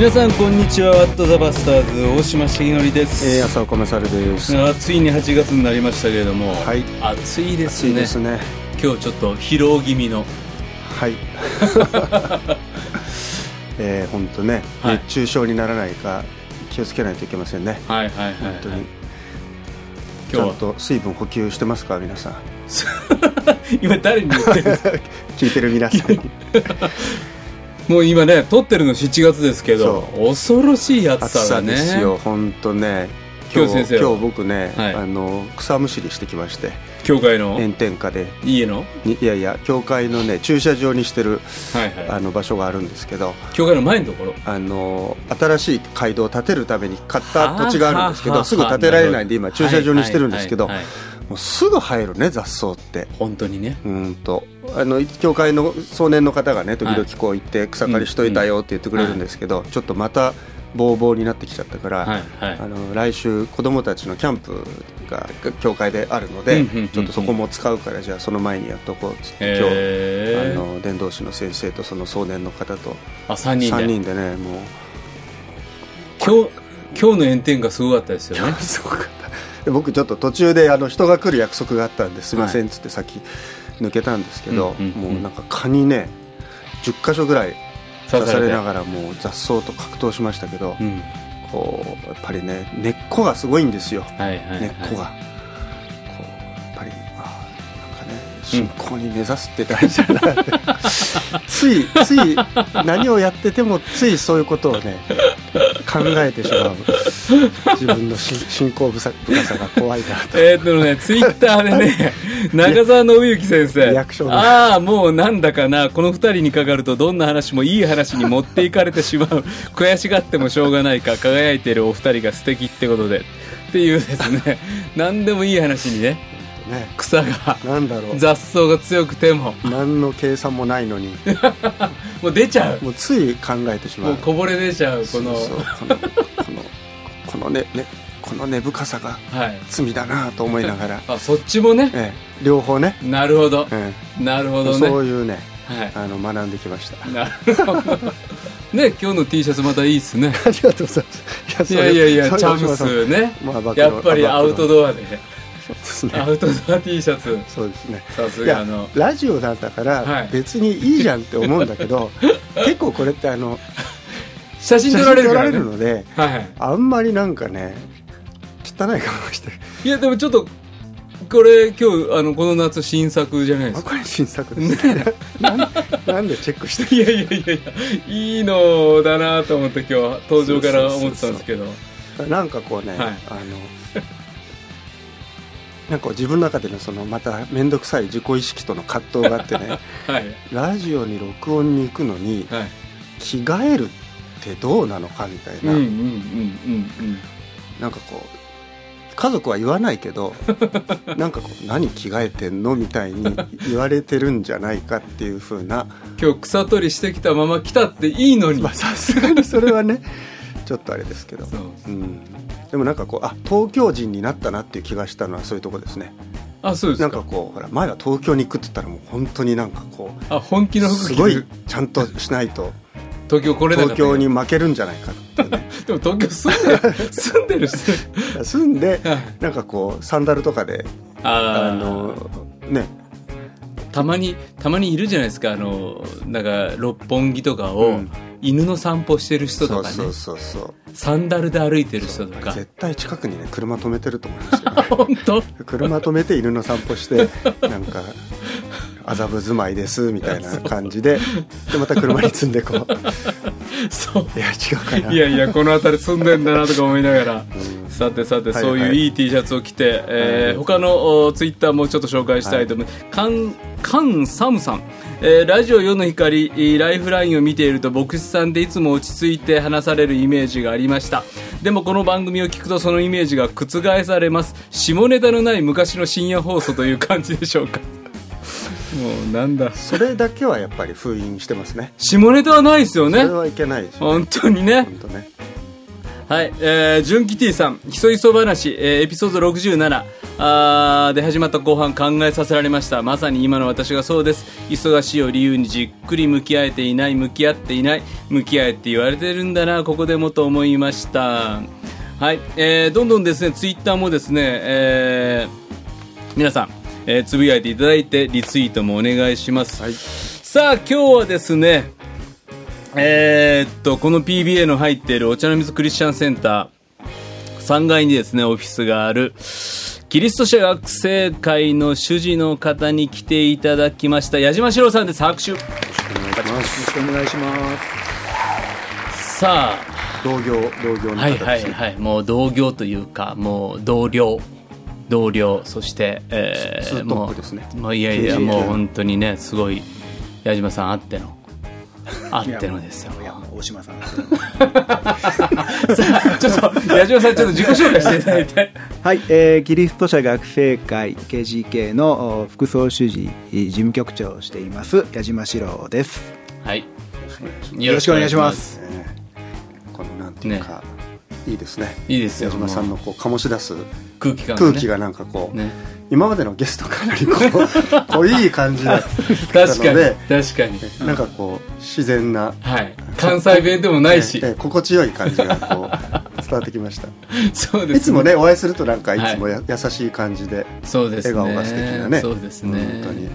皆さんこんにちはワットザバスターズ大島重則です、えー、浅岡勝です。あついに8月になりましたけれども、はい暑いです暑いねですね。今日ちょっと疲労気味のはい。えー、本当ね、はい熱中症にならないか気をつけないといけませんね。はいはいはい、はい、本当に。ち今日は？ゃんと水分補給してますか皆さん？今誰に言ってる？んですか聞いてる皆さんに。もう今ね撮ってるの7月ですけど恐ろしい暑暑ささがねですよ。本当ね。今日先今日僕ね、はい。あの草むしりしてきまして教会の？炎天下で。家の？にいやいや教会のね駐車場にしてるはいはあの場所があるんですけどい教会の前のところ？あの新しい街道を建てるために買った土地があるんですけどすぐ建てられないんで今駐車場にしてるんですけどはいはいはいもうすぐ生えるね雑草って。本当にね。うーんと。あの教会の壮年の方がね時々こう行って草刈りしといたよって言ってくれるんですけどちょっとまたボーボーになってきちゃったから、はいはい。あの来週子供たちのキャンプが教会であるので、うんうんうんうん。ちょっとそこも使うからじゃあその前にやっとこうっつって今日、あの伝道師の先生とその壮年の方とあ3人で。3人でねもう。今日今日の炎天下すごかったですよね。すごか。ったで僕ちょっと途中であの人が来る約束があったんですいませんっつって先抜けたんですけど、もうなんか蚊にね10箇所ぐらい刺されならがらもう雑草と格闘しましたけど、うん。こうやっぱりね根っこがすごいんですよ。根っこが、信仰に目指すって大事だな。って、ついつい何をやっててもついそういうことをね考えてしまう。自分のし信仰深さが怖いなと。えーっとね、ツイッターでね、中澤信之先生、ああ、もうなんだかな、この二人にかかると、どんな話もいい話に持っていかれてしまう、悔しがってもしょうがないか、輝いているお二人が素敵ってことで、っていうですね、何でもいい話にね、ね。草が、なんだろう。雑草が強くても、何の計算もないのに。もう出ちゃう、もうつい考えてしまう。もうこぼれ出ちゃう、この、そうこのこのこのねねこの根深さがはい。罪だなと思いながら、あ、そっちもね、ええ、両方ね、なるほど、えなるほえどね。そういうねはい。あの学んできました。なるほど。ね、今日の T シャツまたいいっすね。ありがとうございます。いやいやいや、チャムそれ大島さんスね。やっぱりアウトドアで、そうですねアウトドア T シャツ。そうですねさすがの。ラジオだかはいら別にいいじゃんって思うんだけど、結構これってあの写真撮られるからね。のではいはい。あんまりなんかね汚い顔していや、でもちょっと、これ今日、あの、この夏新作じゃないですか。あこれ新作ですねなんなんでチェックしていやいやいやいや、いいのだなと思って今日は登場から思ってたんですけど。なんかこうね、はいあのなんか自分の中でのそのまた面倒くさい自己意識との葛藤があってね はい。ラジオに録音に行くのにはい。着替えるってどうなのかみたいな、うんうんうんうんなんかこう家族は言わないけど なんかこう何着替えてんのみたいに言われてるんじゃないかっていう風なうん。今日草取りしてきたまま来たっていいのに。まあさすがにそれはね ちょっとあれですけど。そううん、でもなんかこうあ東京人になったなっていう気がしたのはそういうとこですね。あ、そうですか。なんかこうほら前は東京に行くって言ったらもう本当になんかこうあ、本気のすごいちゃんとしないと東京来れ東京に負けるんじゃないかってね。でも東京住んでる 住んでる人。住んではい。なんかこうサンダルとかでああのね。たまにたまにいるじゃないですか。あのなんか六本木とかを、うん犬の散歩してる人とかね。そうそうそうサンダルで歩いてる人とか。絶対近くにね車止めてると思いますよ、ね、本当？車止めて犬の散歩してなんか麻布住まいですみたいな感じででまた車に積んでこう。そう。いや違うかな。いやいやこの辺り住んでんだなとか思いながら。うん。さてさて、はいそういういい T シャツを着て、えーはい。他のおツイッターもちょっと紹介したいと思います、カンカンサムさん、えーラジオ世の光えーライフラインを見ていると牧師さんでいつも落ち着いて話されるイメージがありました。でもこの番組を聞くとそのイメージが覆されます。下ネタのない昔の深夜放送という感じでしょうか。もうなんだ。それだけはやっぱり封印してますね。下ネタはないですよね。それはいけないですよ本当にね。本当ねはい、えー、純喜 T さん、ひそひそ話、えーエピソード67あーで始まった後半考えさせられました。まさに今の私がそうです。忙しいを理由にじっくり向き合えていない、向き合っていない、向き合えって言われてるんだな、ここでもと思いました。はい、えー、どんどんですね、ツイッターもですね、えー、皆さん、えーつぶやいていただいて、リツイートもお願いします。はいさあ、今日はですね、えーっと、この PBA の入っているお茶の水クリスチャンセンター、3階にですね、オフィスがある、キリスト者学生会の主事の方に来ていただきました、矢島史郎さんです。拍手。よろしくお願いします。さ同業同業はいはいはい、もう同業というか、もう同僚。同僚、そして、えツーね。もうもういやいや、もう本当にね、すごい、矢島さんあっての、あってのですよ。いや、もう大島さん。さあ、ちょっと、矢島さん、ちょっと自己紹介していただいて。はい、えー、キリスト者学生会 KGK のお副総主事事務局長をしています矢島史郎です。はい。よろしくお願いします。ねこのなんていうか、いいですねいいですよ矢島さんのこう醸し出す空気感が、ね、空気がなんかこう、ね今までのゲストかなりこうこういい感じだった確かにので確かに。なんかこう自然なはい。関西弁でもないし。ええ心地よい感じがこう 伝わってきました。そうですいつもねお会いするとなんかい。つもはや、優しい感じでそうですね。笑顔が素敵なねそうですね。本当に、え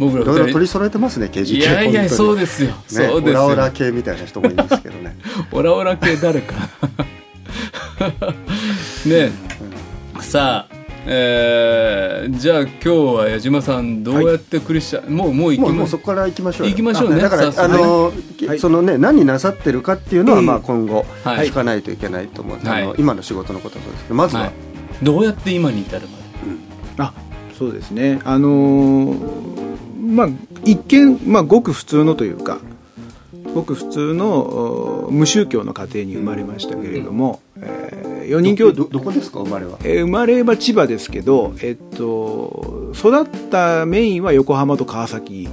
僕らえいろいろ取り揃えてますね KGK いやいや本当に。そうですよ、ね、そうですよ。オラオラ系みたいな人もいますけどね。オラオラ系誰か。ねさあえー、じゃあ今日は矢島さんどうやってクリスチャン、もうもう行もうきまもうそこから行きましょうよ。行きましょうね。あだからあの、はい。そのね何なさってるかっていうのは、ええまあ今後はい。聞かないといけないと思う、はい。あの今の仕事のことはそうですけどまずは、はい、どうやって今に至るまあ、そうですね。あのーまあ一見まあごく普通のというか。ごく普通のお無宗教の家庭に生まれましたけれども、え4人兄弟。どどこですか？生まれは。えー生まれは千葉ですけど、えっと、育ったメインは横浜と川崎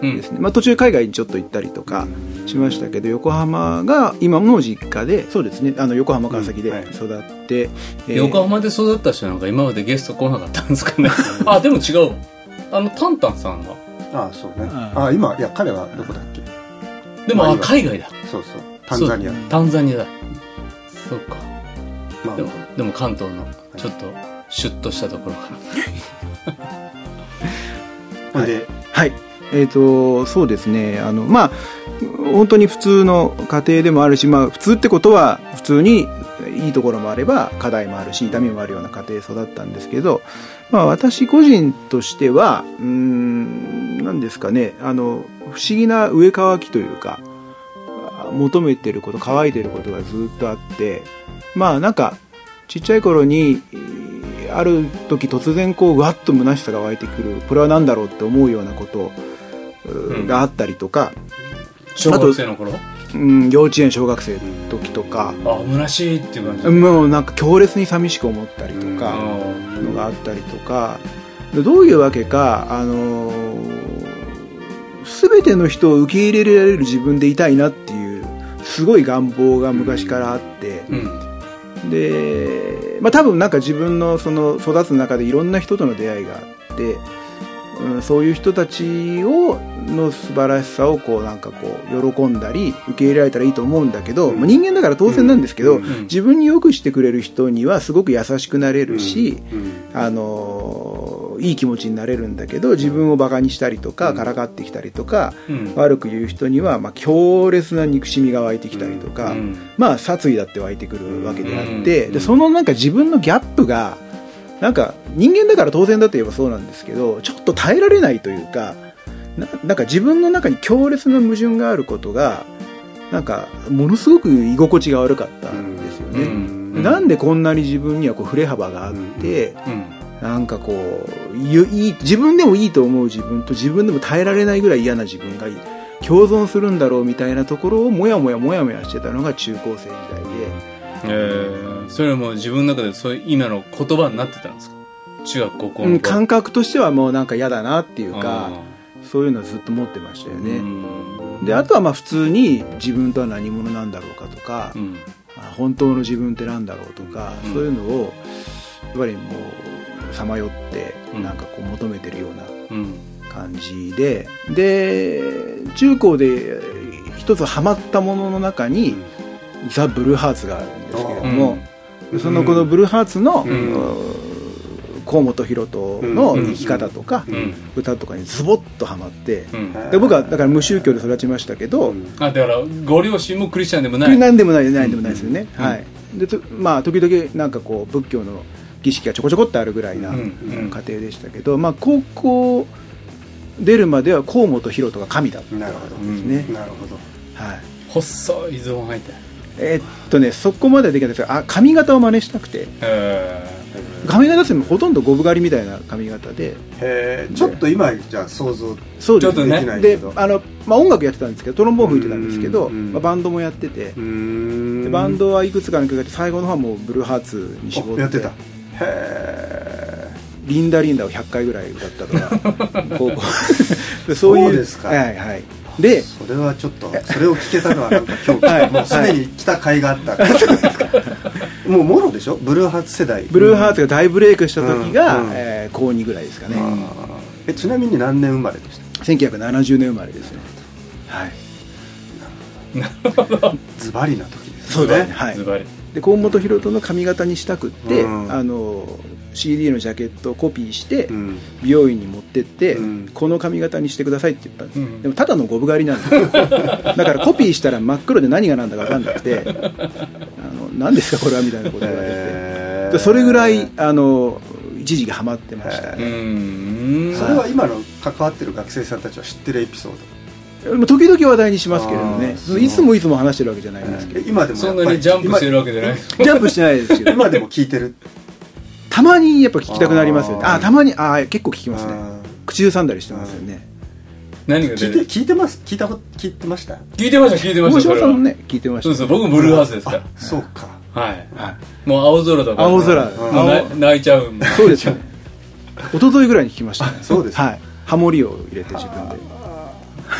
で、ですね、まあ、途中海外にちょっと行ったりとかしましたけど横浜が今の実家でそうですね。あの横浜川崎でうんはい。育って、えー。横浜で育った人なんか今までゲスト来なかったんですかね。あでも違う。あのタンタンさんが。ああそうね。あああ今いや彼はどこだっけ？でも、あまあ海外だ。そうそう。タンザニア。タンザニアだ。そうかまあでもでも関東のちょっとシュッとしたところから。ほんで、はい。えー、とそうですね。あのまあ本当に普通の家庭でもあるし、まあ、普通ってことは普通にいいところもあれば課題もあるし痛みもあるような家庭で育ったんですけど、まあ、私個人としてはうーん何ですかね。あの不思議な上乾きというかあ求めてること乾いてることがずっとあってまあなんかちっちゃい頃にえーある時突然こうわっと虚しさが湧いてくるこれは何だろうって思うようなことううん。があったりとか、小学生の頃？うん、幼稚園小学生の時とか、あ虚しいっていう感じもうなんか強烈に寂しく思ったりとうん。かあのがあったりとか。でどういうわけかあのー全ての人を受け入れられる自分でいたいなっていうすごい願望が昔からあって、うんで、まあ、多分なんか自分のその育つ中でいろんな人との出会いがあって、うん、そういう人たちをの素晴らしさをこうなんかこう喜んだり受け入れられたらいいと思うんだけど、うん。まあ、人間だから当然なんですけど、うんうん自分によくしてくれる人にはすごく優しくなれるし、うん。あのーいい気持ちになれるんだけど自分をバカにしたりとか、うん。からかってきたりとかうん。悪く言う人には、まあ、強烈な憎しみが湧いてきたりとか、うん。まあ殺意だって湧いてくるわけであって、うん。でそのなんか自分のギャップがなんか人間だから当然だと言えばそうなんですけどちょっと耐えられないというかななんか自分の中に強烈な矛盾があることがなんかものすごく居心地が悪かったんですよね。うん。なんでこんなに自分にはこう振れ幅があって、うん。なんかこうゆいい自分でもいいと思う自分と自分でも耐えられないぐらい嫌な自分が共存するんだろうみたいなところをもやもやもやもやしてたのが中高生時代で、えー、それはもう自分の中でそういう今の言葉になってたんですか？中学高校うん、の頃感覚としてはもうなんか嫌だなっていうあかそういうのはずっと持ってましたよーね、うん。であとはまあ普通に自分とは何者なんだろうかとかう、ん。あ本当の自分ってなんだろうとか、うん。そういうのをやっぱりもうさまよってうん。なんかこう求めてるようなうん。感じでで中高で一つハマったものの中に、ザ・ブルーハーツがあるんですけれども、そのこのブルーハーツの、うん。河本大翔の生き方とか、うん。歌とかにズボッとハマって、うん。で僕はだから無宗教で育ちましたけど、あだからご両親もクリスチャンでもない。何でもない何でもないですよね、うん。はい。でとまあ時々なんかこう仏教の儀式がちょこちょこってあるぐらいなうん家うん。庭でしたけど、まあ高校出るまでは河本大翔が神だったんなるほど。ですね、なるほど。はい。細いズボン履いてえっとねそこまではできないんですがあ髪型を真似したくて。へ髪型ってほとんどゴブ狩りみたいな髪型で。ちょっと今じゃあ想像そうですね。できないけでどあの、まあ、音楽やってたんですけどトロンボーン吹いてたんですけど、うんまあ、バンドもやってて。バンドはいくつかの曲て最後の方はもうブルーハーツに絞って。おやってたリンダリンダを100回ぐらい歌ったとか。高校 でそういう。そうですか。はいはい。でそれはちょっとそれを聞けたのはなんか今日、はい。もうすでに来た甲斐があった。からじゃない。ですかもうもろでしょ？ブルーハーツ世代。ブルーハーツが大ブレイクした時が、うん。うん。えー高2ぐらいですかね、えちなみに何年生まれでした？1970年生まれですねはい。ズバリな時ですそうですね。はい。ズバリで河本大翔の髪型にしたくって、うん。あの CD のジャケットをコピーして、うん。美容院に持ってって、うん。この髪型にしてくださいって言ったんです、うん。でもただのゴブ狩りなんですよだからコピーしたら真っ黒で何が何だか分かんなくて あの何ですかこれはみたいなこと言われて、へー。でそれぐらいあの一時期ハマってましたうね、ん。それは今の関わってる学生さんたちは知ってるエピソーまあ時々話題にしますけれどもね。いつもいつも話してるわけじゃないんですけど、今でもそんなにジャンプしてるわけじゃない。ジャンプしてないですけど今でも聞いてる。たまにやっぱ聞きたくなりますよね。あーあたまにあー結構聞きますね。あ口ずさんだりしてますよね。ー聞いて聞いてます？聞いたこと聞いてました？聞いてました聞いてま大した。それは島さんもね聞いてました。そうそう僕もブルーハーツですかあそうか。らはい。はい。もう青空とか。青空。もうな泣いちゃうそうですよ。ね 一昨日ぐらいに聞きました。ねそうです。はい。ハモリを入れて自分で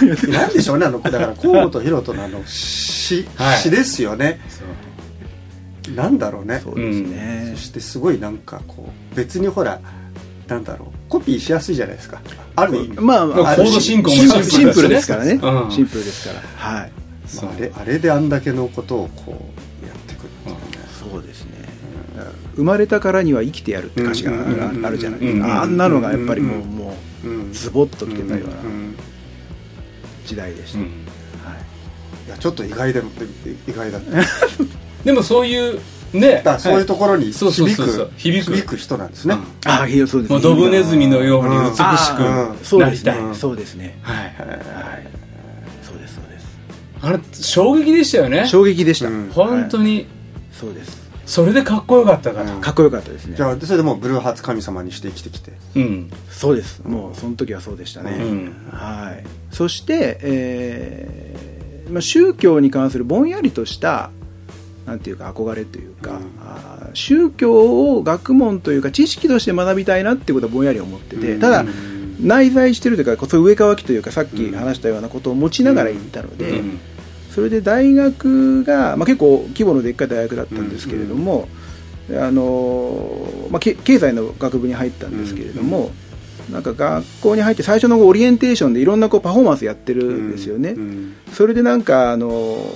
なんでしょうねあのだから河本大翔のあの詩はい。詩ですよね。そう。なんだろうね。そうですね。そしてすごいなんかこう別にほらなんだろうコピーしやすいじゃないですか。ある意味。まあまあコード進行もシンプルですからね。うん。シンプルですから。はい。ああれあれであんだけのことをこうやってくるっていうね。そうですね。生まれたからには生きてやるって歌詞があるじゃないですうん。かあんなのがやっぱりもううん。もうズボッときてたような。うん時代でした。うん。はい。いやちょっっと意外でも意外だった。でもそういうね。だそういうところにそうそう響そうそう。く響く。響く人なんですね。ああそうです。ねもうドブネズミのように美しくうん。そうですね。なりたいそうですね。はい。はい。そうですそうです。あれ衝撃でしたよね。衝撃でした。うん。本当に。そうですそれでかっこよかったから。うん。かっこよかったですね。じゃあそれでもうブルーハーツ神様にして生きてきて。うん。そうです。もうその時はそうでしたね、うん。はい。そして、えーまあ、宗教に関するぼんやりとしたなんていうか憧れというか、うん。宗教を学問というか知識として学びたいなっていうことはぼんやり思ってて、うん。ただうん。内在してるというかそう上乾きというかさっき話したようなことを持ちながら行ったので、うんそれで大学が、まあ、結構規模のでっかい大学だったんですけれども、あのまあ、け経済の学部に入ったんですけれども、なんか学校に入って最初のオリエンテーションでいろんなこうパフォーマンスやってるんですよね、うんそれでなんかあの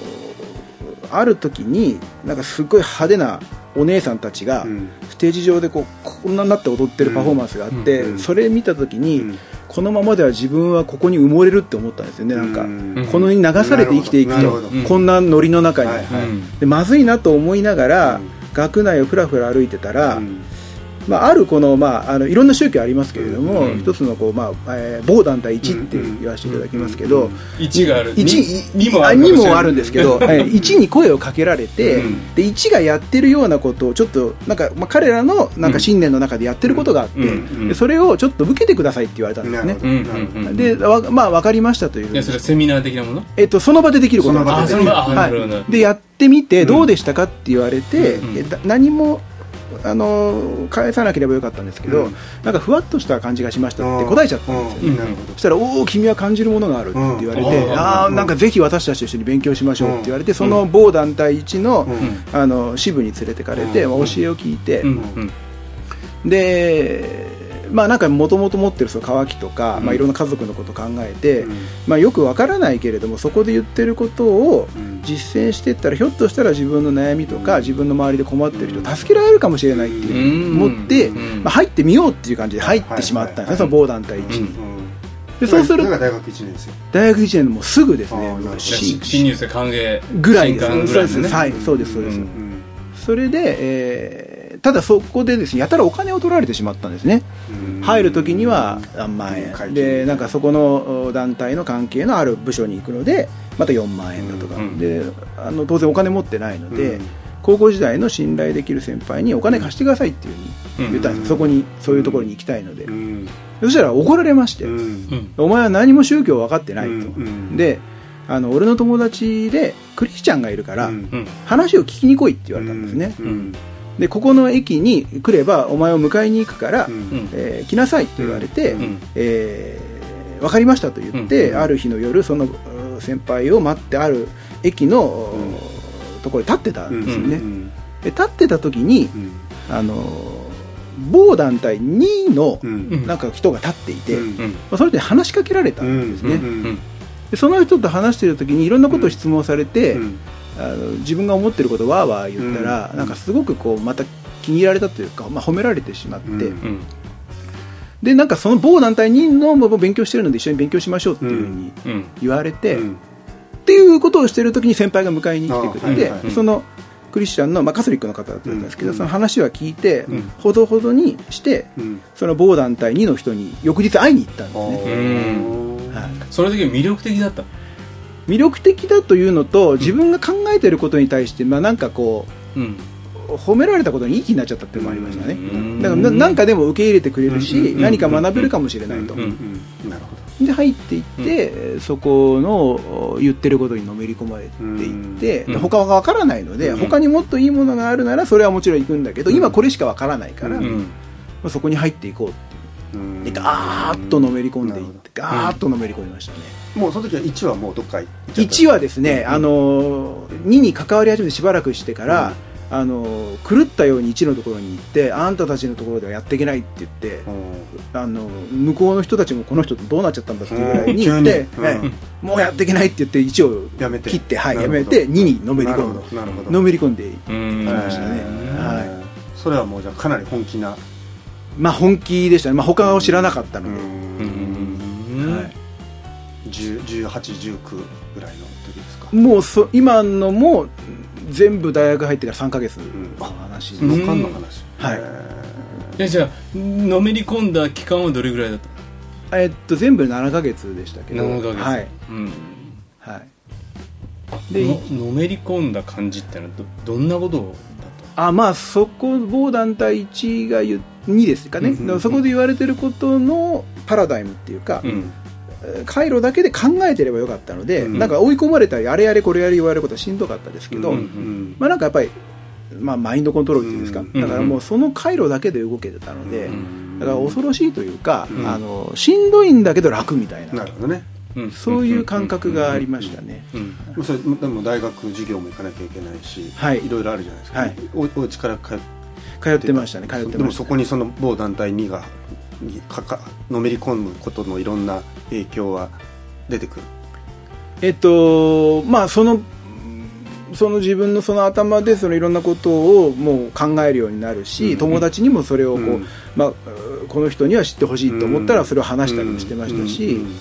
ある時になんかすごい派手なお姉さんたちがうん。ステージ上でこうこんなになって踊ってるパフォーマンスがあって、うんうん。それ見た時に、うんこのままでは自分はここに埋もれるって思ったんですよね。なんか、うんこの世に流されて生きていくと。こんなノリの中に、はいはい。うんでまずいなと思いながら、うん。学内をふらふら歩いてたら、うんまあ、あるこの、まあ、あのいろんな宗教ありますけれども、うん。一つのこう、まあえー某団体1って言わせていただきますけど、1がある。1 2もああるかもしれない。2もあるんですけど、はい1に声をかけられて、うん。で1がやってるようなことをちょっとなんか、まあ、彼らのなんか信念の中でやってることがあって、それをちょっと受けてくださいって言われたんですね。でわまあ、分かりましたという。いやそれセミナー的なもの？えっと、その場でできること。なんですはい、でやってみてどうでしたかって言われて、何もあの返さなければよかったんですけど、うん。なんかふわっとした感じがしましたって答えちゃったんですよ、うん。なるほどそしたら「おお君は感じるものがある」って言われて「うん。ああなんかぜひ私たちと一緒に勉強しましょう」って言われて、その某団体一の,、うん。あの支部に連れてかれて、教えを聞いて、でまあなんかもともと持ってるその渇きとか、まあ、いろんな家族のことを考えて、うん。まあ、よくわからないけれどもそこで言ってることをうん。実践していったらひょっとしたら自分の悩みとか自分の周りで困ってる人を助けられるかもしれないっていう思って、うん。まあ、入ってみようっていう感じで入ってしまったんですね、はいはいその某団体一に、うん。でそうする大学1年生大学1年のもうすぐですね新入生歓迎。ぐらいです。新歓ぐらいですねはいそうですそうです、うん。それで、えーただそこでですねやたらお金を取られてしまったんですね。うん。入る時には何万円。でなんかそこのお団体の関係のある部署に行くのでまた4万円だとか、うんであの当然お金持ってないので、うん高校時代の信頼できる先輩にお金貸してくださいっていうふうに言ったんです、うんそこにそういうところに行きたいので、うん。そしたら怒られまして、お前は何も宗教分かってないと、うんであの俺の友達でクリスチャンがいるから、話を聞きに来いって言われたんですね、うんでここの駅に来ればお前を迎えに行くから、うん。うん。えー来なさいと言われて、うん。えー分かりましたと言って、うん。ある日の夜そのう先輩を待ってある駅の、うん。ところに立ってたんですよね、うん。で立ってた時にうん。あの某団体2のうん。なんか人が立っていて、うん。まあ、その人に話しかけられたんですね、うん。うん。でその人と話してる時にいろんなことを質問されて、うんあの自分が思ってることをわーわー言ったら、うん。なんかすごくこうまた気に入られたというか、まあ、褒められてしまって、うん。うん。でなんかその某団体にのも勉強してるので一緒に勉強しましょうっていうふうにうん。言われて、うん。っていうことをしてる時に先輩が迎えに来てくれて、あはいはいそのクリスチャンの、まあ、カトリックの方だったんですけど、うん。その話は聞いて、うん。ほどほどにしてうん。その某団体2の人に翌日会いに行ったんですね、うんはい、それだけ魅力的だった魅力的だというのと自分が考えてることに対して、まあ、なんかこうん。う褒められたことにいい気になっちゃったっていうのもありましたね、うん。だからななんかでも受け入れてくれるし、うん。何か学べるかもしれないと、うん。うん。なるほど。で入っていって、そこの言ってることにのめり込まれていって、うん。で他は分からないので、うん。他にもっといいものがあるならそれはもちろん行くんだけど、今これしか分からないから、まうん。あそこに入っていこうってう。ん。でガーッとのめり込んでいってガーッとのめり込みましたね、どもうその時は1はもうどっか行っちゃった1はですね、あの2に関わり始めてしばらくしてから、あの狂ったように1のところに行ってあんたたちのところではやっていけないって言ってうん。あの向こうの人たちもこの人とどうなっちゃったんだっていうぐらいに言うん。って、もうやっていけないって言って1をやめて。切って、はい、やめて2にのめり込むなるほどなるほど。のめり込んでうん。ましたね。はい。いそれはもうじゃあかなり本気な。まあ本気でしたね、まあ、他を知らなかったので、1819ぐらいの時ですか？もうそ今のも全部大学入ってから3か月の話うん。わかんの話。はい。へえじゃあのめり込んだ期間はどれぐらいだったえっと全部で7か月でしたけど。7ヶ月。はい、うん。はい、でののめり込んだ感じってのはどどんなことだっあまあそこ某団体1が言う2ですかね、うんうんうん。だからそこで言われてることのパラダイムっていうか、たうん回路だけで考えてればよかったので、うん。なんか追い込まれたりあれやれこれやれ言われることはしんどかったですけど、うんうんまあなんかやっぱり、まあ、マインドコントロールっていうんですか、うん。だからもうその回路だけで動けてたので、うんだから恐ろしいというか、うん。あのしんどいんだけど楽みたいななるほどね。うん。そういう感覚がありましたね、うんまあそれでも大学授業も行かなきゃいけないし、はい。いろいろあるじゃないですか、はい。おお家から通って通ってましたね通ってました。でもそこにその某団体2がにかかのめり込むことのいろんな影響は出てくる？えっとまあそのその自分のその頭でそのいろんなことをもう考えるようになるし、うん友達にもそれをこう、うん。まあ、この人には知ってほしいと思ったらそれを話したりもしてましたし、うん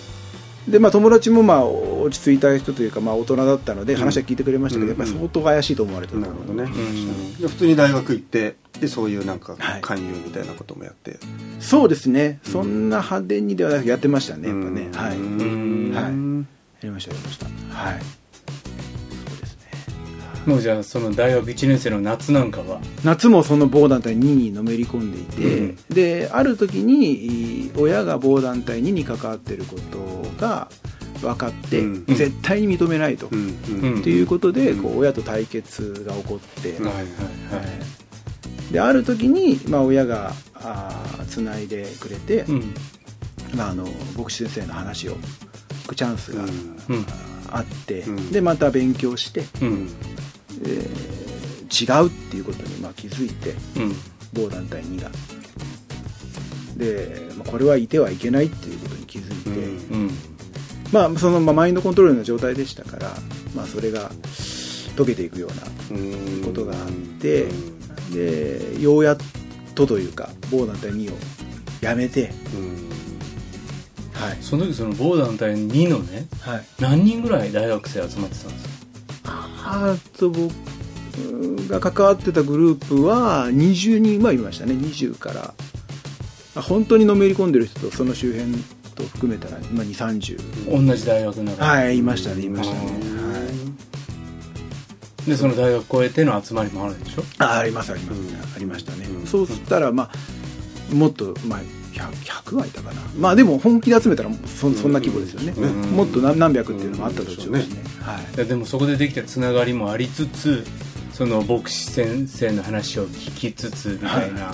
でまあ、友達もまあ落ち着いた人というか、まあ、大人だったのでうん。話は聞いてくれましたけど、うんやっぱり相当怪しいと思われてたなるほどね、普通に大学行ってでそういうなんかはい。勧誘みたいなこともやって、そうですね、そんな派手にではなくやってましたねやっぱね、うん。はい、はい。りましたやりました。はい。そうですね。もうじゃあその大学1年生の夏なんかは？夏もその某団体2にのめり込んでいて、うん。である時に親が某団体2に関わっていることが分かって、うん。絶対に認めないと、うん。うん。っていうことで、うん。こう親と対決が起こって、はいはいはいである時に、まあ、親がつないでくれて、うん。まあ、あの牧師先生の話を聞くチャンスがうん。あって、うん。でまた勉強して、うん。えー違うっていうことにまあ気づいてうん。某団体2が。で、まあ、これはいてはいけないっていうことに気づいて、うん。うん。まあそのまあマインドコントロールの状態でしたから、まあ、それが解けていくようなうん。ことがあってでようやっとというか某団体2をやめてうん。はい、その時その某団体2のねはい、何人ぐらい大学生集まってたんですか？あと僕が関わってたグループは20人はいましたね。20から。あ本当にのめり込んでる人とその周辺と含めたら、まあ、2 3 0同じ大学なのはいいましたねいましたね、でその大学越えての集まりもあるでしょ？あありますあります、うん。ありましたね、うん。そうしたらまあもっと、まあ、100, 100はいたかな。まあでも本気で集めたらそそんな規模ですよね、うん。うんもっと何何百っていうのもあったでしょうしね、はい。ででもそこでできたつながりもありつつその牧師先生の話を聞きつつみたいな、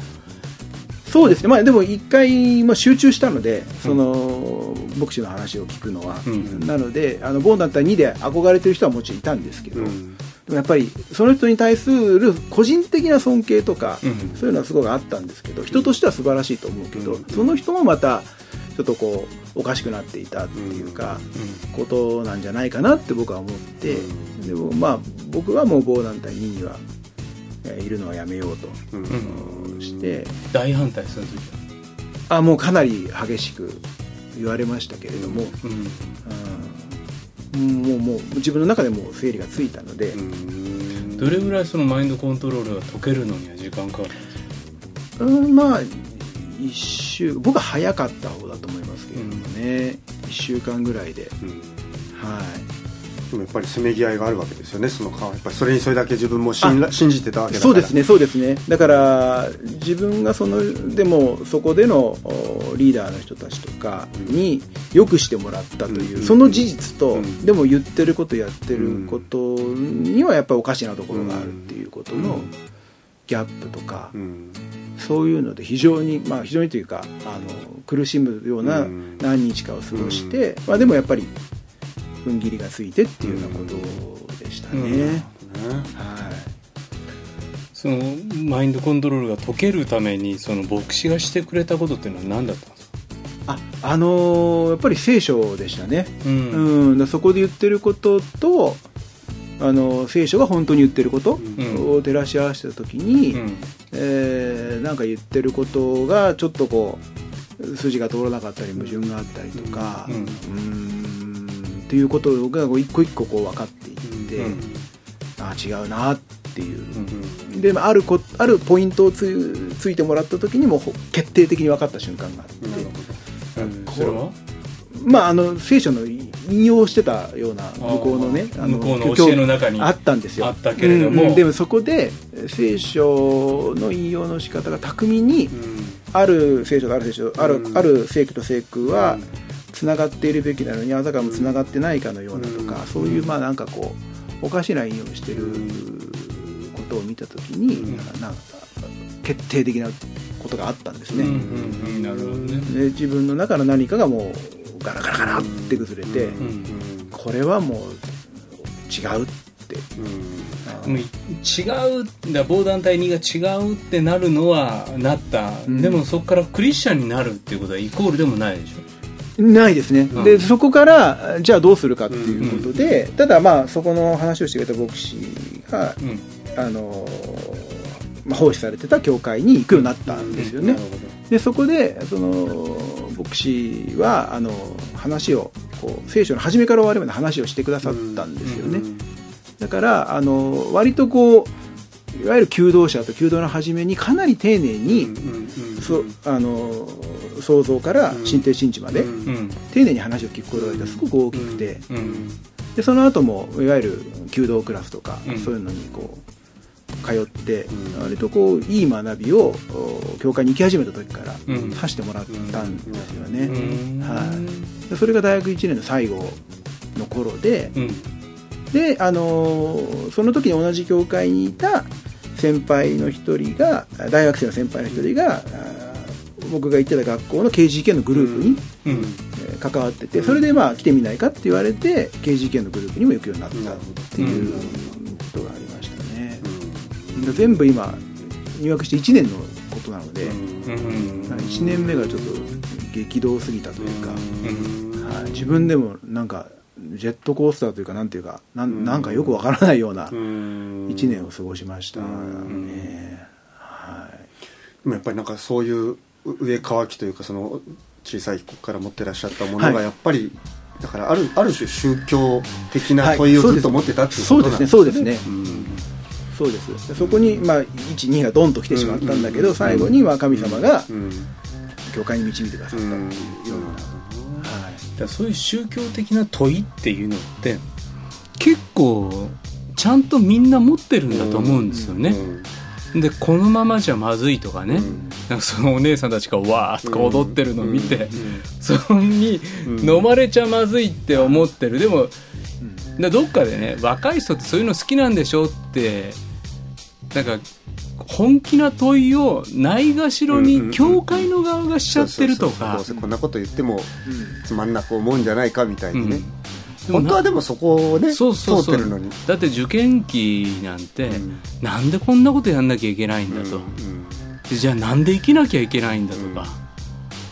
そうですね、まあ、でも一回、まあ、集中したので、その牧師の話を聞くのは、うん。なので、あの某団体2で憧れてる人はもちろんいたんですけど、うんでもやっぱりその人に対する個人的な尊敬とか、うん。そういうのはすごくあったんですけど、人としては素晴らしいと思うけど、うん。その人もまた、ちょっとこう、おかしくなっていたっていうか、ことなんじゃないかなって僕は思って、うん。でもまあ、僕はもう某団体2には、えーいるのはやめようとして、大反対する時あもうかなり激しく言われましたけれども、うん。うんもうもう自分の中でもう整理がついたので、うん。どれぐらいそのマインドコントロールが解けるのには時間かかるんですか？うんまあ一週僕は早かった方だと思いますけれどもね、1週間ぐらいで、うん。はい、でもやっぱりせめぎ合いがあるわけですよねそのやっぱりそれにそれだけ自分も信頼信じてたわけだそうですねそうですね。だから自分がそのでもそこでのおリーダーの人たちとかによくしてもらったという、うん。その事実と、うん。でも言ってることやってることにはやっぱりおかしなところがあるっていうことのうん。ギャップとか、うん。そういうので非常にまあ非常にというかあの苦しむようなうん。何日かを過ごして、まあ、でもやっぱり踏ん切りがついてっていうようなことでしたね、うん。はい。そのマインドコントロールが解けるためにその牧師がしてくれたことっていうのは何だったんですか？ああのーやっぱり聖書でしたね、うん。うん、そこで言ってることとあの聖書が本当に言ってることん。を照らし合わせた時に、うん。えーなんか言ってることがちょっとこう筋が通らなかったり矛盾があったりとか、うん。うーんっていうことがこう一個一個こう分かっていって、うん。あ違うなっていう。う、んであるこあるポイントをつついてもらった時にもほ決定的に分かった瞬間があって、うん。それは？まああの聖書の引用してたような向こうのねあの向こうの教えの中にあったんですよ。あったけれども。うんうん。でもそこで聖書の引用の仕方が巧みにある聖書とある聖書ある,、うん。ある聖句と聖句はつながっているべきなのにあたかもつながってないかのようなとか、うん。そういうまあなんかこうおかしな引用をしてることを見た時に、うん。なんか決定的なことがあったんですね、自分の中の何かがもうガラガラガラって崩れて、んこれはもう違うって、うい違うだ某団体2が違うってなるのはなった、ん。でもそこからクリスチャンになるっていうことはイコールでもないでしょないですね、うん。でそこからじゃあどうするかっていうことで、ただまあそこの話をしてくれた牧師が、うん。あのまあ、奉仕されてた教会に行くようになったんですよね、でそこでその牧師はあの話をこう聖書の初めから終わりまで話をしてくださったんですよね、だからあの割とこういわゆる求道者と求道の初めにかなり丁寧に、そあの創造から神帝神地まで、うん。丁寧に話を聞くことがすごく大きくて、うん。でその後もいわゆる弓道クラスとか、うん。そういうのにこう通って、うん。割とこういい学びをお教会に行き始めた時からうん。させてもらったんですよね、うん。はい、でそれが大学1年の最後の頃でうん。で、あのーその時に同じ教会にいた先輩の一人が大学生の先輩の一人が僕が行ってた学校の KGK のグループに、うん。えー関わっててそれでまあ来てみないかって言われて KGK のグループにも行くようになったっていうことがありましたね、で全部今入学して1年のことなので、うん。1年目がちょっと激動すぎたというか、うん。はい、自分でもなんかジェットコースターというかなんていうかなんなんかよくわからないようなうん。1年を過ごしましたうん。ね、はい。でもやっぱりなんかそういう上乾きというかその小さい子から持ってらっしゃったものがはい。やっぱり、だからあるある種宗教的な問いをずっと持ってたっていうことなんですね。そうですねうん。そうです。でそこに、まあ、12がドンと来てしまったんだけど、最後には神様がうん。教会に導いてくださったっていうような、はいだそういう宗教的な問いっていうのって結構ちゃんとみんな持ってるんだと思うんですよね、でこのままじゃまずいとかね、うん。なんかそのお姉さんたちがわーっとか踊ってるのを見て、うん。それに飲まれちゃまずいって思ってる。でもでどっかでね若い人ってそういうの好きなんでしょってなんか本気な問いをないがしろうんうんうんに教会の側がしちゃってるとか。どうせこんなこと言ってもつまんなく思うんじゃないかみたいにね、うん。本当はでもそこをねそうそうそう。通ってるのに。だって受験期なんて、うん。なんでこんなことやんなきゃいけないんだと、うんでじゃあなんで生きなきゃいけないんだとか、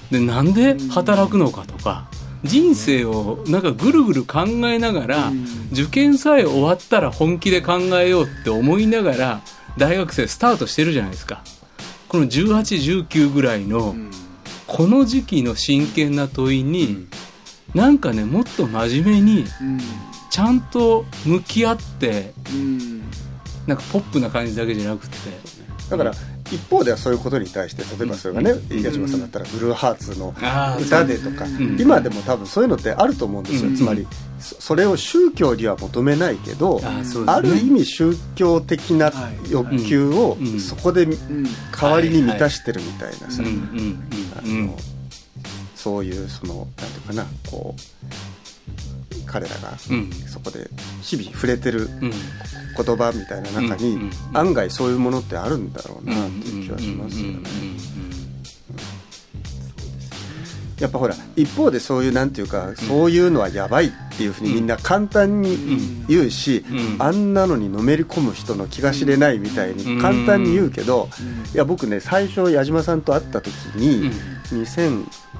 でなんで働くのかとか。人生をなんかぐるぐる考えながら、受験さえ終わったら本気で考えようって思いながら大学生スタートしてるじゃないですか。この1819ぐらいのこの時期の真剣な問いに、なんかねもっと真面目にちゃんと向き合ってなんかポップな感じだけじゃなくて。だから一方ではそういうことに対して例えばそれがね矢島さんだったらブルーハーツの歌でとかん。今でも多分そういうのってあると思うんですよ。うん。つまりそそれを宗教には求めないけどある意味宗教的な欲求をうん。うん。そこで代わりに満たしてるみたいなさそういうそのなん。ていうかなこう彼らがうん。そこで日々触れてるうん。言葉みたいな中に案外そういうものってあるんだろうなっていう気はしますよね。やっぱほら一方でそういうなんていうかそういうのはやばいっていうふうにみんな簡単に言うしうん。あんなのにのめり込む人の気が知れないみたいに簡単に言うけどいや僕ね最初矢島さんと会った時に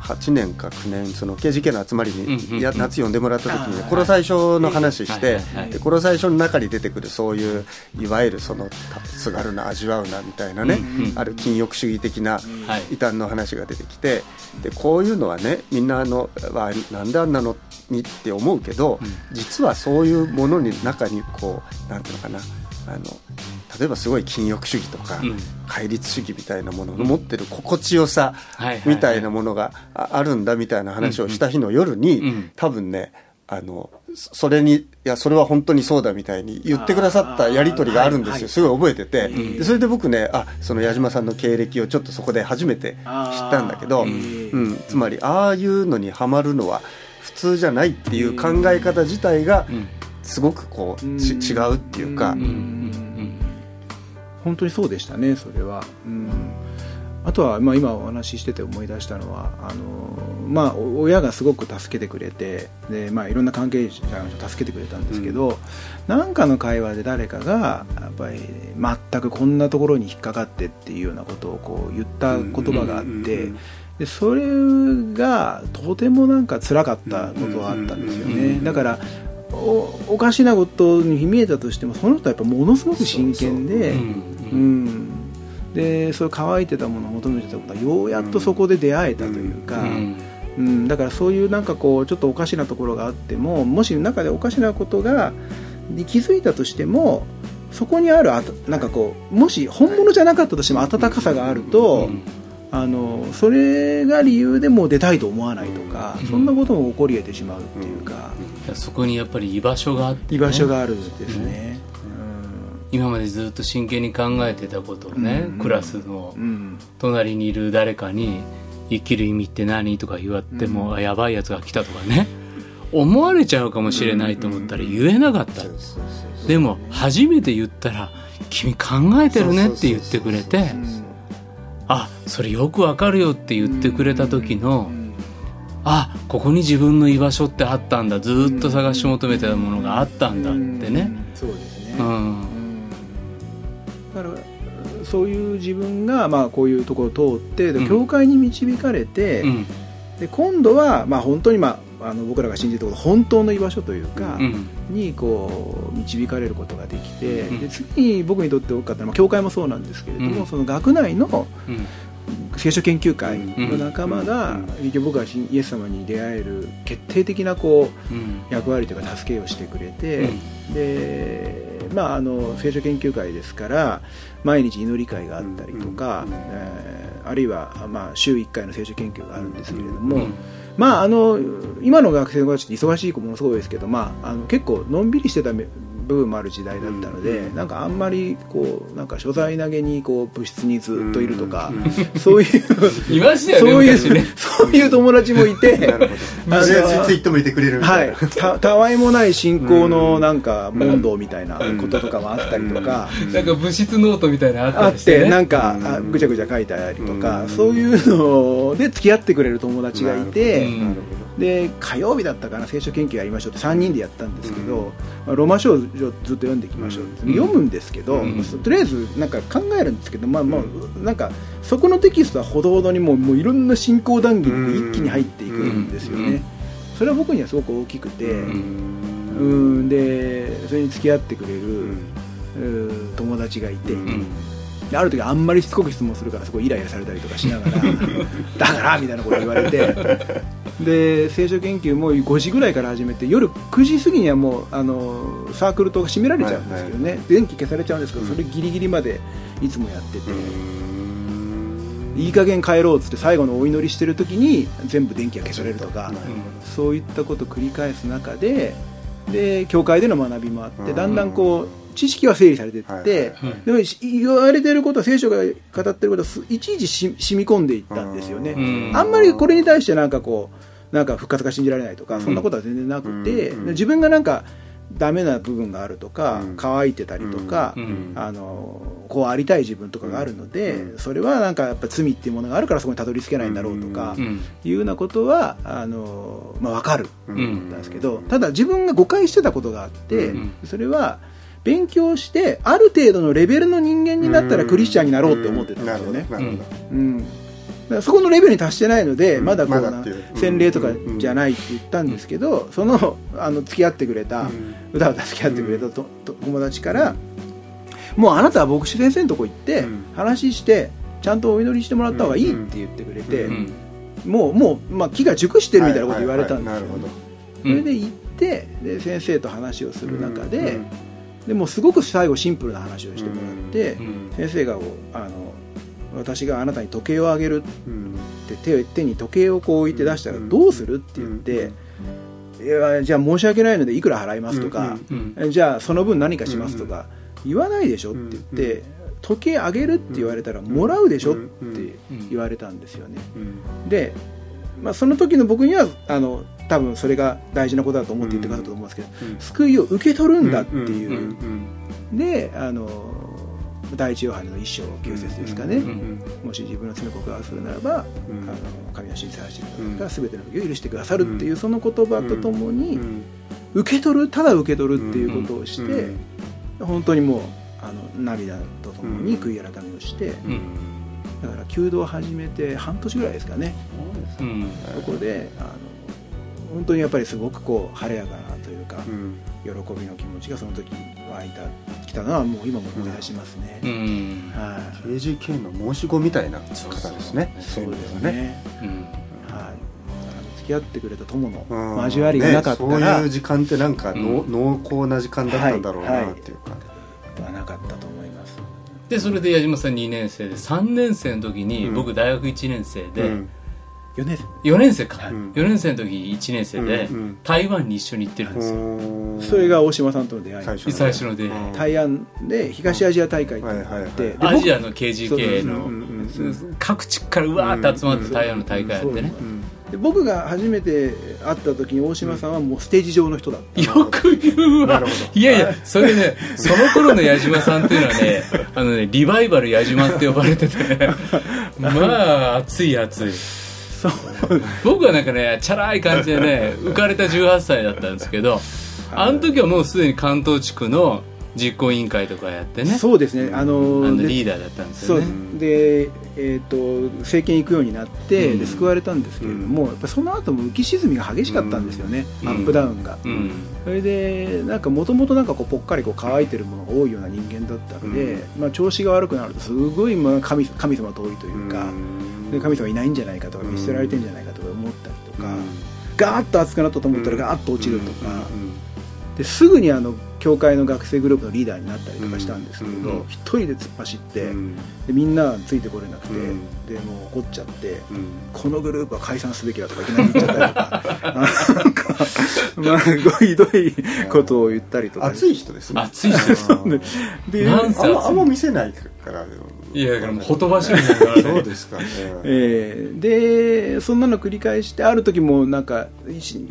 2008年か9年その KGK の集まりにや夏呼んでもらった時にこの最初の話しはいてでこの最初の中に出てくるそういういわゆるそのたすがるな味わうなみたいなねある禁欲主義的なはい。異端の話が出てきてでこういうのはねみんなあのわなんであんなのにって思うけど、実はそういうものに中にこうなんていうのかなあの例えばすごい禁欲主義とか、うん。戒律主義みたいなものの持ってる心地よさみたいなものがああるんだみたいな話をした日の夜に、うん。多分ねあのそそれにいやそれは本当にそうだみたいに言ってくださったやり取りがあるんですよ、すごい覚えてて、ん。でそれで僕ねあその矢島さんの経歴をちょっとそこで初めて知ったんだけど、あうーん、つまりああいうのにはまるのは普通じゃないっていう考え方自体がうん。すごくこうちうん。違うっていうか、うんうん本当にそうでしたねそれは、うん、あとは、まあ、今お話ししてて思い出したのはあの、まあ、お親がすごく助けてくれてで、まあ、いろんな関係者が助けてくれたんですけど、なんかの会話で誰かがやっぱり全くこんなところに引っかかってっていうようなことをこう言った言葉があって。でそれがとてもなんか辛かったことがあったんですよね。だからおおかしなことに見えたとしてもその人はやっぱものすごく真剣でうんでそういう乾いてたものを求めてたことはようやっとそこで出会えたというか、うんだからそういうなんかこうちょっとおかしなところがあってももし中でおかしなことがに気づいたとしてもそこにあるあたなんかこうもし本物じゃなかったとしても温かさがあると、あのそれが理由でもう出たいと思わないとか、うん。そんなことも起こり得てしまうっていうか、そこにやっぱり居場所があってね、居場所があるんですね。今までずっと真剣に考えてたことをね、うん。クラスのうん。うん隣にいる誰かに生きる意味って何とか言われても、あやばいやつが来たとかね。思われちゃうかもしれないと思ったら言えなかった、でも初めて言ったら「君考えてるね」って言ってくれてうん「あそれよくわかるよ」って言ってくれた時のうん「あここに自分の居場所ってあったんだ。ずーっと探し求めてたものがあったんだってね。うんそうですね、うん。うん。だからそういう自分がまあこういうところを通って教会に導かれて、うん。で今度はまあ本当に、まあ、あの僕らが信じてるところ本当の居場所というか、うん。にこう導かれることができて、うん。で次に僕にとって大きかったのは、まあ、教会もそうなんですけれども、うん。その学内のうん聖書研究会の仲間が、僕はイエス様に出会える決定的なこううん。役割というか助けをしてくれて、うん。でまああの聖書研究会ですから毎日祈り会があったりとか、うん。えーあるいは、まあ、週1回の聖書研究があるんですけれども、うん。まああの今の学生の子たちって忙しい子ものすごいですけど、まあ、あの結構のんびりしてため部分もある時代だったので、うんなんかあんまりこうなんか所在投げにこう部室にずっといるとか、うんそういう いましたよねそういう、昔ね。そういう友達もいてなるほど。あのでついついともいてくれるみたはい。いな、たたわいもない信仰のなんか問答みたいなこととかもあったりとか、なんか物質ノートみたいなのあったあっりして、ね、てなんかうん。あぐちゃぐちゃ書いてありとか、うん。そういうので付き合ってくれる友達がいて、うん。なるで火曜日だったかな聖書研究やりましょうって3人でやったんですけど、まあ、ローマ書をずっと読んでいきましょうって、うん。読むんですけど、うん。とりあえずなんか考えるんですけど、まあまあ、なんかそこのテキストはほどほどにもうもういろんな信仰談義に一気に入っていくんですよね、うん。それは僕にはすごく大きくて、うん。でそれに付き合ってくれる、友達がいて、うんである時あんまりしつこく質問するからすごいイライラされたりとかしながら だからみたいなこと言われて。で聖書研究も5時ぐらいから始めて夜9時過ぎにはもうあのサークルとか閉められちゃうんですけどね、電気消されちゃうんですけどそれギリギリまでいつもやってて、いい加減帰ろうっつって最後のお祈りしてる時に全部電気が消されるとか、そういったことを繰り返す中でで教会での学びもあって、うんだんだんこう知識は整理されていって、はいはい。はいでもし言われてることは聖書が語ってることはすいちいちし染み込んでいったんですよね、うん。あんまりこれに対してなんかこうなんか復活が信じられないとか、うん。そんなことは全然なくて、うん。で自分がなんかダメな部分があるとか、うん。乾いてたりとか、うん。あのこうありたい自分とかがあるので、うん。それはなんかやっぱ罪っていうものがあるからそこにたどり着けないんだろうとか、うん。いうようなことはあの、まあ、分かるうん。んですけどただ自分が誤解してたことがあって、うん。それは勉強してある程度のレベルの人間になったらクリスチャンになろうって思ってたんですよね。うん。そこのレベルに達してないので、うん。まだこうな洗礼とかじゃないって言ったんですけど、そのあの付き合ってくれた、うん。歌を付き合ってくれたとと友達から、もうあなたは牧師先生のとこ行って、うん。話してちゃんとお祈りしてもらった方がいいって言ってくれて、うん。もうもう、まあ、木が熟してるみたいなこと言われたんですよ、それで行ってで先生と話をする中で、うんでもうすごく最後シンプルな話をしてもらって、うん。先生があの私があなたに時計をあげるうん。って手手に時計をこう置いて出したらうん。どうするって言って、いやじゃあ申し訳ないのでいくら払いますとか、うんじゃあその分何かしますとか言わないでしょって言って、うん時計あげるって言われたらもらうでしょっうんて言われたんですよね。うん。で、まあ、その時の僕にはあの多分それが大事なことだと思って言ってくださったと思うんですけど、うん。救いを受け取るんだっていう、んんであの第一ヨハネの一章九節ですかね、うんもし自分の罪を告白するならば、うん。あの神は真実を走るから全ての時を許してくださるっていうその言葉とともに、うん。受け取るただ受け取るっていうことをして、うん本当にもうあの涙とともに悔い改めをして、うん。だから弓道を始めて半年ぐらいですかね。うんそこであの本当にやっぱりすごくこう晴れやかなというか、うん。喜びの気持ちがその時湧いたきたのはもう今も思い出しますね、うん。はい。KGK の申し子みたいな方ですね。そうですね。うん。はい。付き合ってくれた友のうん交わりがなかったねら、そういう時間ってなんかの、うん。濃厚な時間だったんだろうなっていうか、はなかったと思います。でそれで矢島さん2年生で3年生の時にうん。僕大学1年生でうん4年4年生か。うん。4年生の時1年生でうんうん。台湾に一緒に行ってるんですよ。うんそれが大島さんとの出会い。最初の出会い。うん。台湾で東アジア大会っていうのがあって、はい。で僕アジアの KGK のうんうんうん各地からうわーって集まって台湾の大会やってね。うんで僕が初めて会った時に大島さんはもうステージ上の人だった、よく言うわ。なるほど。いやいやそれねその頃の矢島さんっていうのはね あのねリバイバル矢島って呼ばれてて。ね まあ熱い熱いそ う僕はなんかねチャラい感じでね浮かれた18歳だったんですけどあの時はもうすでに関東地区の実行委員会とかやってねそうですね。あのあのでリーダーだったんですよね。で、えー、と政権行くようになって、うん。で救われたんですけれども、やっぱその後も浮き沈みが激しかったんですよね、うん。アップダウンが、うん。それでなんかもともとなんかこうぽっかりこう乾いてるものが多いような人間だったので、まあ、調子が悪くなるとすごいまあ神神様遠いというか、で神様いないんじゃないかとか見捨てられてんじゃないかとか思ったりとか、ガーッと熱くなったと思ったらガーッと落ちるとか、ですぐにあの教会の学生グループのリーダーになったりとかしたんですけれうん。ど一、人で突っ走って、でみんなついてこれなくて、うん。でもう怒っちゃって、このグループは解散すべきだとかいきなり言っちゃったりとか。なんか、まあ、すごいひどいことを言ったりとか。熱い人ですね。熱い人です でなんせあんまあんま見せないからいやだからもうほとばしるんだからね。そうですかね。えーでそんなの繰り返してある時もなんか一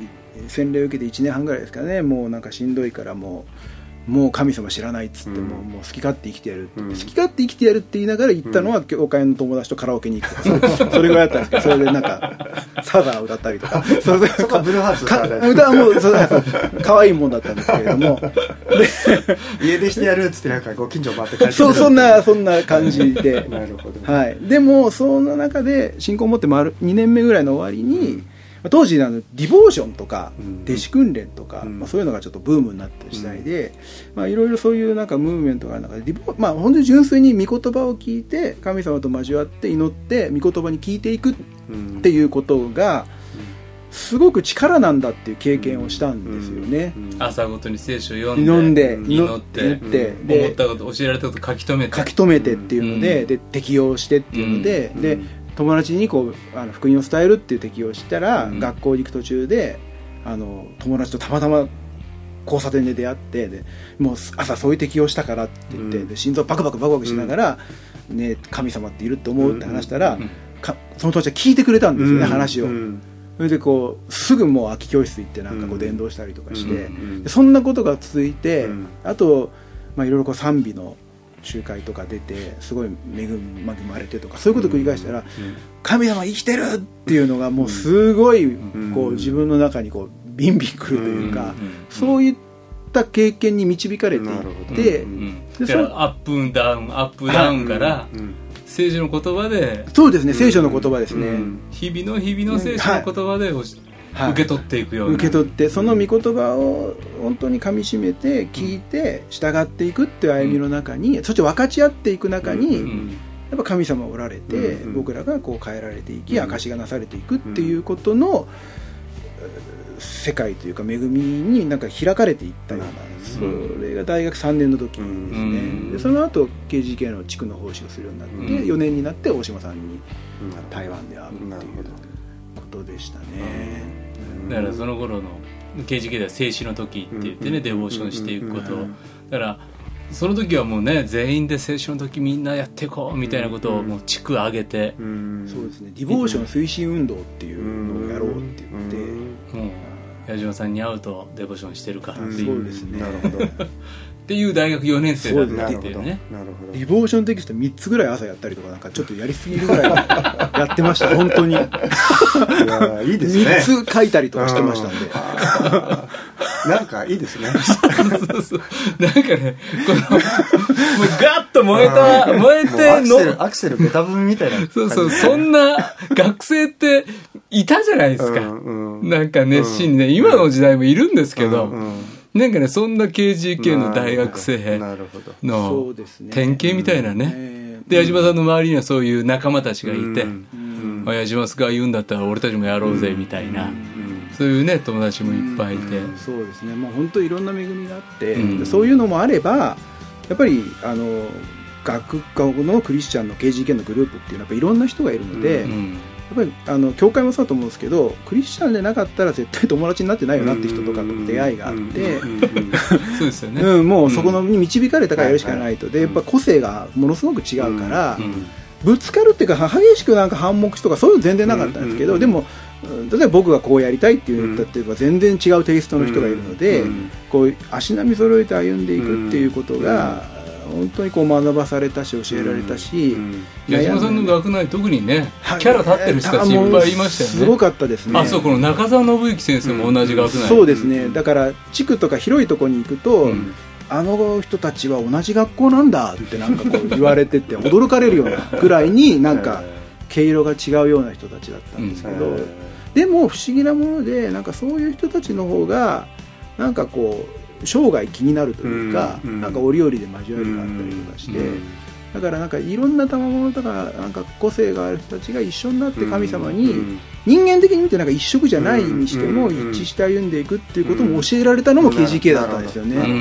洗礼を受けて1年半ぐらいですかね。もうなんかしんどいからもうもう神様知らないっつって、うん。もうもう好き勝手生きてやる好き勝手生きてやるって言いながら行ったのは、教会の友達とカラオケに行く。と かそれぐらいだったんですけどそれでなんかサザー歌ったりとか。それでそこはブルーハーツか歌はもうそう可愛いもんだったんですけれども。家出してやるっつってなんかご近所回って帰ってそうそんなそんな感じで。なるほど。はい、でもその中で信仰を持って回る2年目ぐらいの終わりに、まあ当時あのディボーションとかうん。弟子訓練とか、うん。まあ、そういうのがちょっとブームになった時代で、まあ、いろいろそういうなんかムーブメントがある中でディボ、まあ、本当に純粋に御言葉を聞いて神様と交わって祈って御言葉に聞いていくっていうことがすごく力なんだっていう経験をしたんですよね。朝ごとに聖書を読んで飲んで祈って祈って思でったこと教えられたこと書き留めて。書き留めてっていうので,、うん。で適用してっていうので,、うん。で友達にこうあの福音を伝えるっていう適用したら、うん。学校に行く途中であの友達とたまたま交差点で出会ってでもう朝そういう適用したからって言って、うん。で心臓バクバクバクバクしながら、ね、神様っているって思うって話したら、うん。かその友達は聞いてくれたんですよね、話を、うん。それでこうすぐもう空き教室行ってなんかこううん。伝道したりとかして、うん。でそんなことが続いて、うん。あと、まあ、いろいろこう賛美の集会とか出てすごい恵まれてとかそういうことを繰り返したら、神様生きてるっていうのがもうすごいんこう自分の中にこうビンビンくるというか、うんそういった経験に導かれていて、でだからアップダウンアップダウンからうん聖書の言葉でそうですね聖書の言葉ですね、うん。日々の日々の聖書の言葉で受け取っていくような。受け取ってその御言葉を本当にかみしめて聞いて従っていくっていう歩みの中に、そして分かち合っていく中に、うんやっぱ神様おられて、うん僕らがこう変えられていき、うん。証しがなされていくっていうことの、えー世界というか恵みになんか開かれていったような、うん。それが大学3年の時ですね、うん。でその後 KGK の地区の奉仕をするようになって、うん。4年になって大島さんに台湾で会うっていうことでしたね、だからその頃の KGK では静止の時って言ってね、うんデボーションしていくこと、うんだからその時はもうね全員で静止の時みんなやっていこうみたいなことをもう地区上げて、うん。そうですね。ディボーション推進運動っていうのをやろうって言って、うん。もう矢島さんに会うとデボーションしてるかってう。ん。いう,、そうですね。なるほど っていう大学4年生だったっていうね。なるほど。リボーションテキスト3つぐらい朝やったりとかなんかちょっとやりすぎるぐらいやってました。本当に。いやいいですね。3つ書いたりとかしてましたんで。うんなんかいいですね。そうそうなんかねこのもうガッと燃えた燃えてのアクセルベタ踏みみたいなそうそう。そんな学生っていたじゃないですか、うんうん。なんか熱心にね、今の時代もいるんですけど、うんうんなんかねそんな KGK の大学生の典型みたいなね、えーで矢島さんの周りにはそういう仲間たちがいて、うん。うん。あ矢島が言うんだったら俺たちもやろうぜみたいな、そういうね友達もいっぱいいて、そうですね。もう本当いろんな恵みがあって、うん。でそういうのもあればやっぱりあの学校のクリスチャンの KGK のグループっていうのはやっぱいろんな人がいるので、うん。やっぱりあの教会もそうだと思うんですけどクリスチャンでなかったら絶対友達になってないよなって人とかと出会いがあって、そうですよね、うん、もうそこのに導かれたからやるしかないと、はいでやっぱ個性がものすごく違うから、うんぶつかるっていうか激しくなんか反目とかそういうの全然なかったんですけど、うんでも例えば僕がこうやりたいって言ったっていうか全然違うテイストの人がいるので、うんこう足並み揃えて歩んでいくっていうことが、本当にこう学ばされたし教えられたし、うん矢島さんの学内特にね、はい。キャラ立ってる人たちいっぱいいましたよね。すごかったですね。あそうこの中澤信之先生も同じ学内、そうですね。だから地区とか広いところに行くと、うん。あの人たちは同じ学校なんだってなんかこう言われてて 驚かれるようなぐらいになんか毛色が違うような人たちだったんですけど、でも不思議なものでなんかそういう人たちの方がなんかこう生涯気になるというか、うんなんか折々で交わりがあったりとかして、うんだからなんかいろんな賜物とかなんか個性がある人たちが一緒になって神様に、人間的に見てなんか一色じゃないにしてもうん一致して歩んでいくっていうことも教えられたのも KGK だったんですよね。なるほ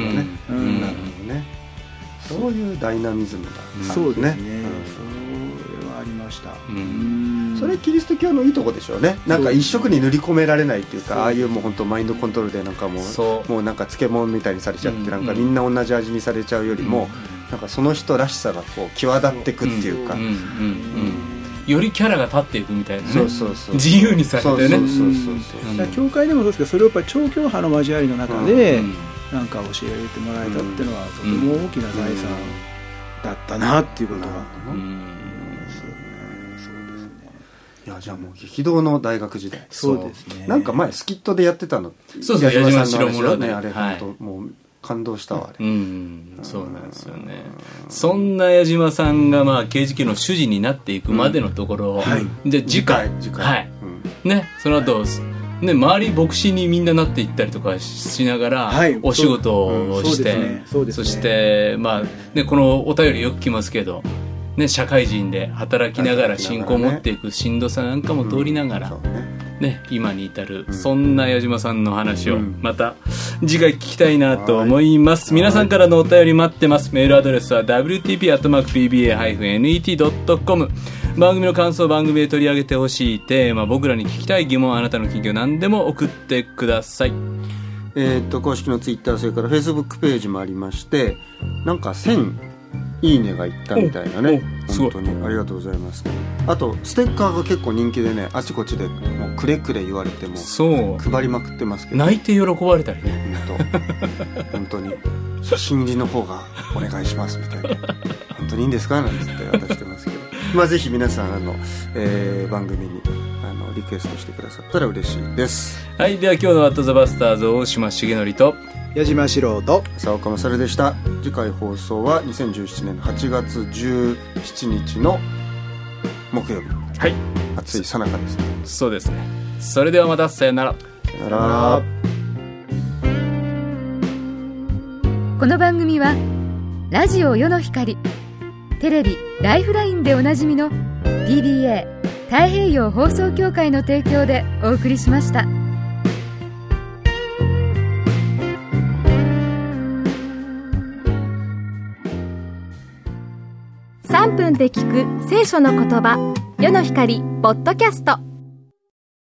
どね。そういうダイナミズムだそうですね。ました。うん。うんそれキリスト教のいいとこでしょうね。なんか一色に塗り込められないっていうそうかああいうもう本当マインドコントロールでなんかもそう。うもうなんか漬物みたいにされちゃってうんなんかみんな同じ味にされちゃうよりもなんかその人らしさがこう際立ってくっていうか。うんうんうんよりキャラが立っていくみたいなね。そうそうそう。自由にされてね。そうそうそうそうう。ん。だから教会でもそうですけどそれをやっぱり超教派の交わりの中で、うんなんか教えてもらえたっていうのはとても大きな財産だったなっていうことが、うんいやじゃあもう激動の大学時代。そうですね。なんか前スキットでやってたの。そうそう矢島さんの矢島話白村でねあれはい。本当もう感動したわあれ。うんそうなんですよね。そんな矢島さんがまあ刑事系の主事になっていくまでのところを、はい。じゃあ次回。次回はい。うん。ねその後ね周り牧師にみんななっていったりとかしながら、はい。お仕事をして、そしてまあねこのお便りよく来ますけどね社会人で働きながら信仰を持っていくしんどさなんかも通りながら、ね。ね、今に至る、そんな矢島さんの話をうん。また次回聞きたいなと思います、皆さんからのお便り待ってます。メールアドレスは wtp.pba-net.com 番組の感想番組で取り上げてほしいテーマ僕らに聞きたい疑問あなたの近況何でも送ってください。えーっと公式のツイッターそれからフェイスブックページもありましてなんか1000いいねがいったみたいなね。本当に。ありがとうございます。あとステッカーが結構人気でねあちこちでもうくれくれ言われてもそう。配りまくってますけど。泣いて喜ばれたりね。本当。本当に。写真入りの方がお願いしますみたいな。本当にいいんですか？なんつって渡してますけど。まあぜひ皆さんあの、えー番組にあのリクエストしてくださったら嬉しいです。はい。では今日の「ワット・ザ・バスターズ」大島重則と矢島四郎と。浅岡勝でした。次回放送は2017年8月17日の木曜日。はい。暑いさなかですね。そうですね。それではまたさよなら。さよなら。この番組はラジオ世の光テレビ「ライフライン」でおなじみの PBA 太平洋放送協会の提供でお送りしました。3分で聞く聖書の言葉世の光ポッドキャスト。